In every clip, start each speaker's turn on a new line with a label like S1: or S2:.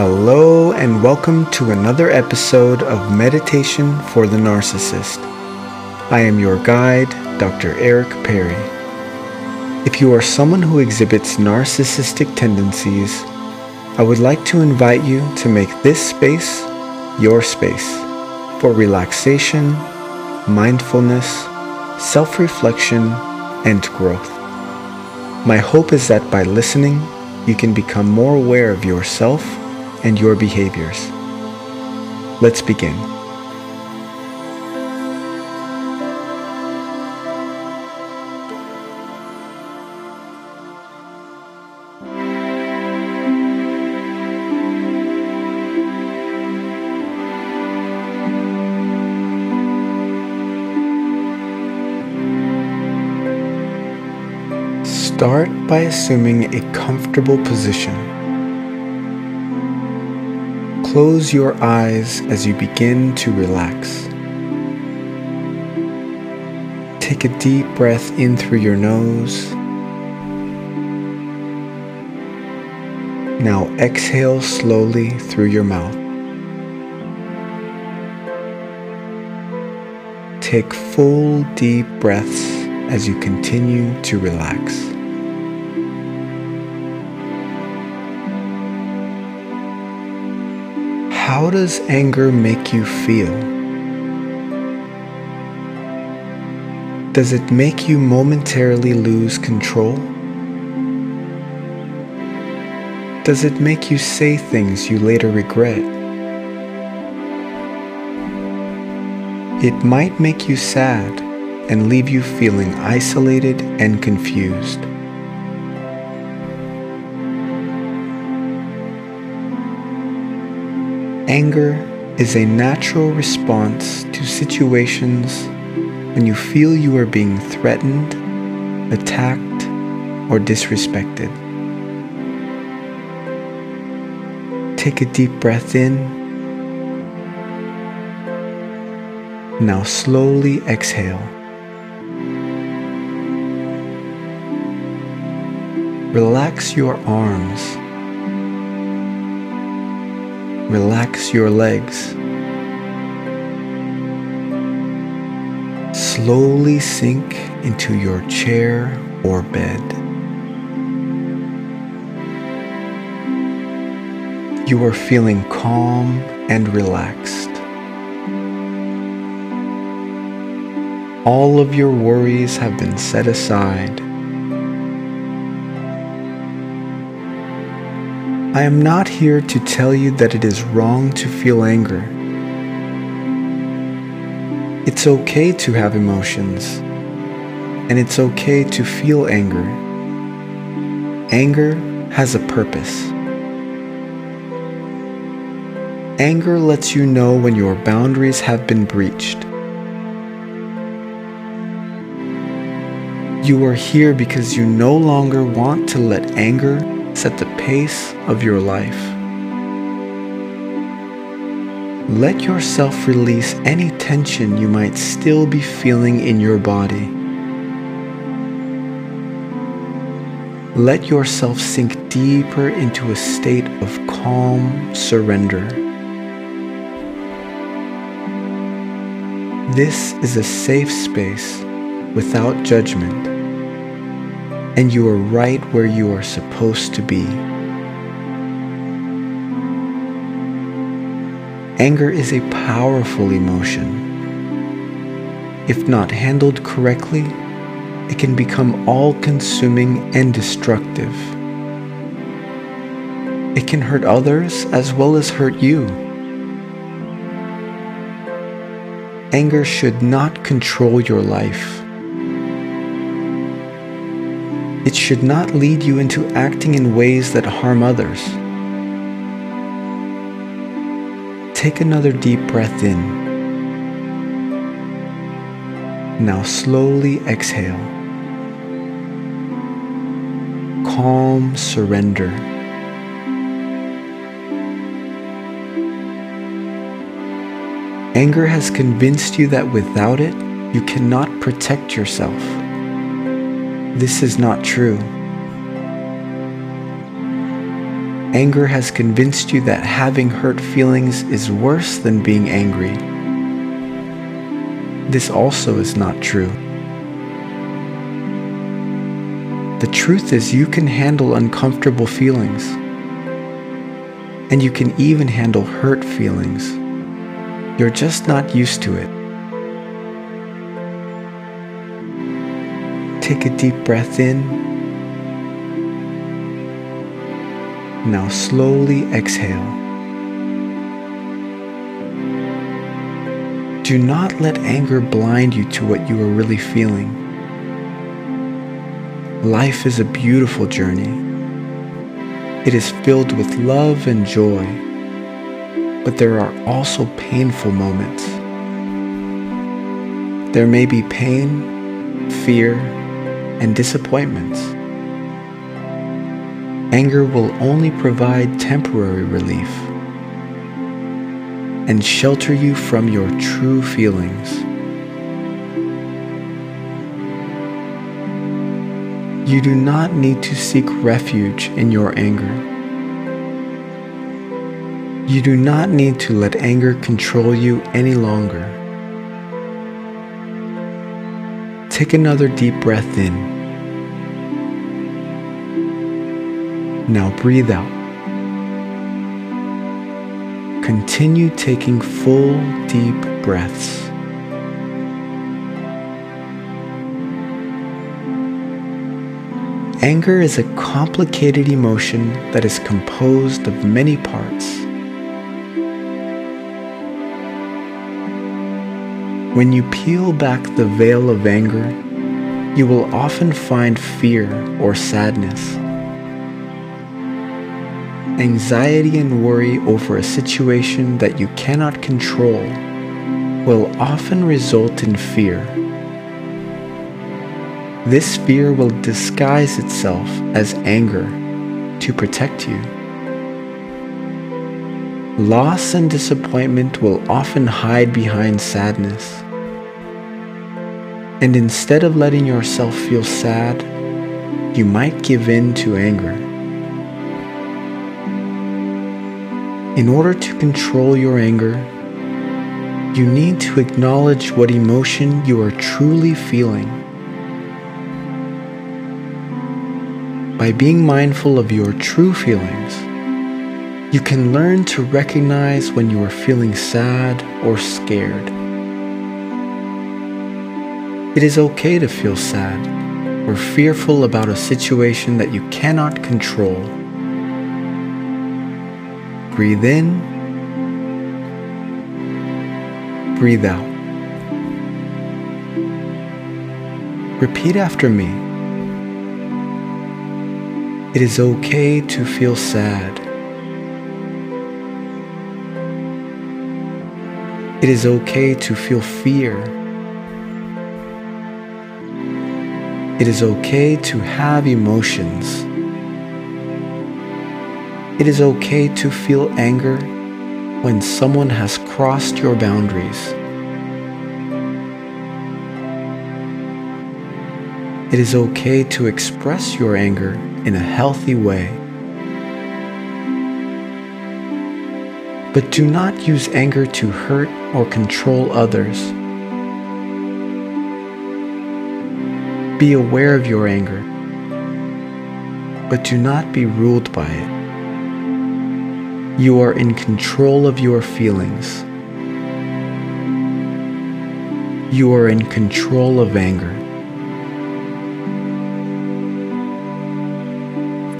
S1: Hello, and welcome to another episode of Meditation for the Narcissist. I am your guide, Dr. Eric Perry. If you are someone who exhibits narcissistic tendencies, I would like to invite you to make this space your space for relaxation, mindfulness, self reflection, and growth. My hope is that by listening, you can become more aware of yourself and your behaviors. Let's begin. Start by assuming a comfortable position. Close your eyes as you begin to relax. Take a deep breath in through your nose. Now exhale slowly through your mouth. Take full deep breaths as you continue to relax. How does anger make you feel? Does it make you momentarily lose control? Does it make you say things you later regret? It might make you sad and leave you feeling isolated and confused. Anger is a natural response to situations when you feel you are being threatened, attacked, or disrespected. Take a deep breath in. Now slowly exhale. Relax your arms. Relax your legs. Slowly sink into your chair or bed. You are feeling calm and relaxed. All of your worries have been set aside. I am not here to tell you that it is wrong to feel anger. It's okay to have emotions, and it's okay to feel anger. Anger has a purpose. Anger lets you know when your boundaries have been breached. You are here because you no longer want to let anger set the pace of your life. Let yourself release any tension you might still be feeling in your body. Let yourself sink deeper into a state of calm surrender. This is a safe space without judgment, and you are right where you are supposed to be. Anger is a powerful emotion. If not handled correctly, it can become all consuming and destructive. It can hurt others as well as hurt you. Anger should not control your life. It should not lead you into acting in ways that harm others. Take another deep breath in. Now slowly exhale. Calm surrender. Anger has convinced you that without it, you cannot protect yourself. This is not true. anger has convinced you that having hurt feelings is worse than being angry. This also is not true. The truth is, you can handle uncomfortable feelings, and you can even handle hurt feelings. You're just not used to it. Take a deep breath in. Now slowly exhale. Do not let anger blind you to what you are really feeling. Life is a beautiful journey. It is filled with love and joy but there are also painful moments. There may be pain, fear, and disappointments. Anger will only provide temporary relief and shelter you from your true feelings. You do not need to seek refuge in your anger. You do not need to let anger control you any longer. Take another deep breath in. Now breathe out. Continue taking full, deep breaths. Anger is a complicated emotion that is composed of many parts. When you peel back the veil of anger, you will often find fear or sadness. Anxiety and worry over a situation that you cannot control will often result in fear. This fear will disguise itself as anger to protect you. Loss and disappointment will often hide behind sadness. And instead of letting yourself feel sad, you might give in to anger. In order to control your anger, you need to acknowledge what emotion you are truly feeling. By being mindful of your true feelings, you can learn to recognize when you are feeling sad or scared. It is okay to feel sad or fearful about a situation that you cannot control. Breathe in, breathe out. Repeat after me. It is okay to feel sad. It is okay to feel fear It is okay to have emotions. It is okay to feel anger when someone has crossed your boundaries. It is okay to express your anger in a healthy way. But do not use anger to hurt or control others. Be aware of your anger, but do not be ruled by it. You are in control of your feelings. You are in control of anger.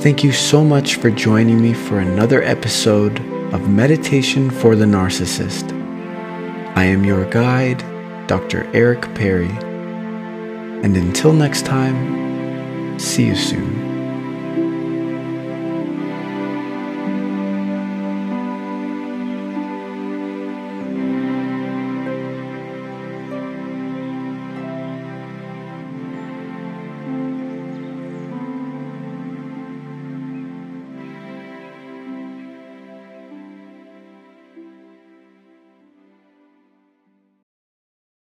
S1: Thank you so much for joining me for another episode of Meditation for the Narcissist. I am your guide, Dr. Eric Perry and until next time, see you soon.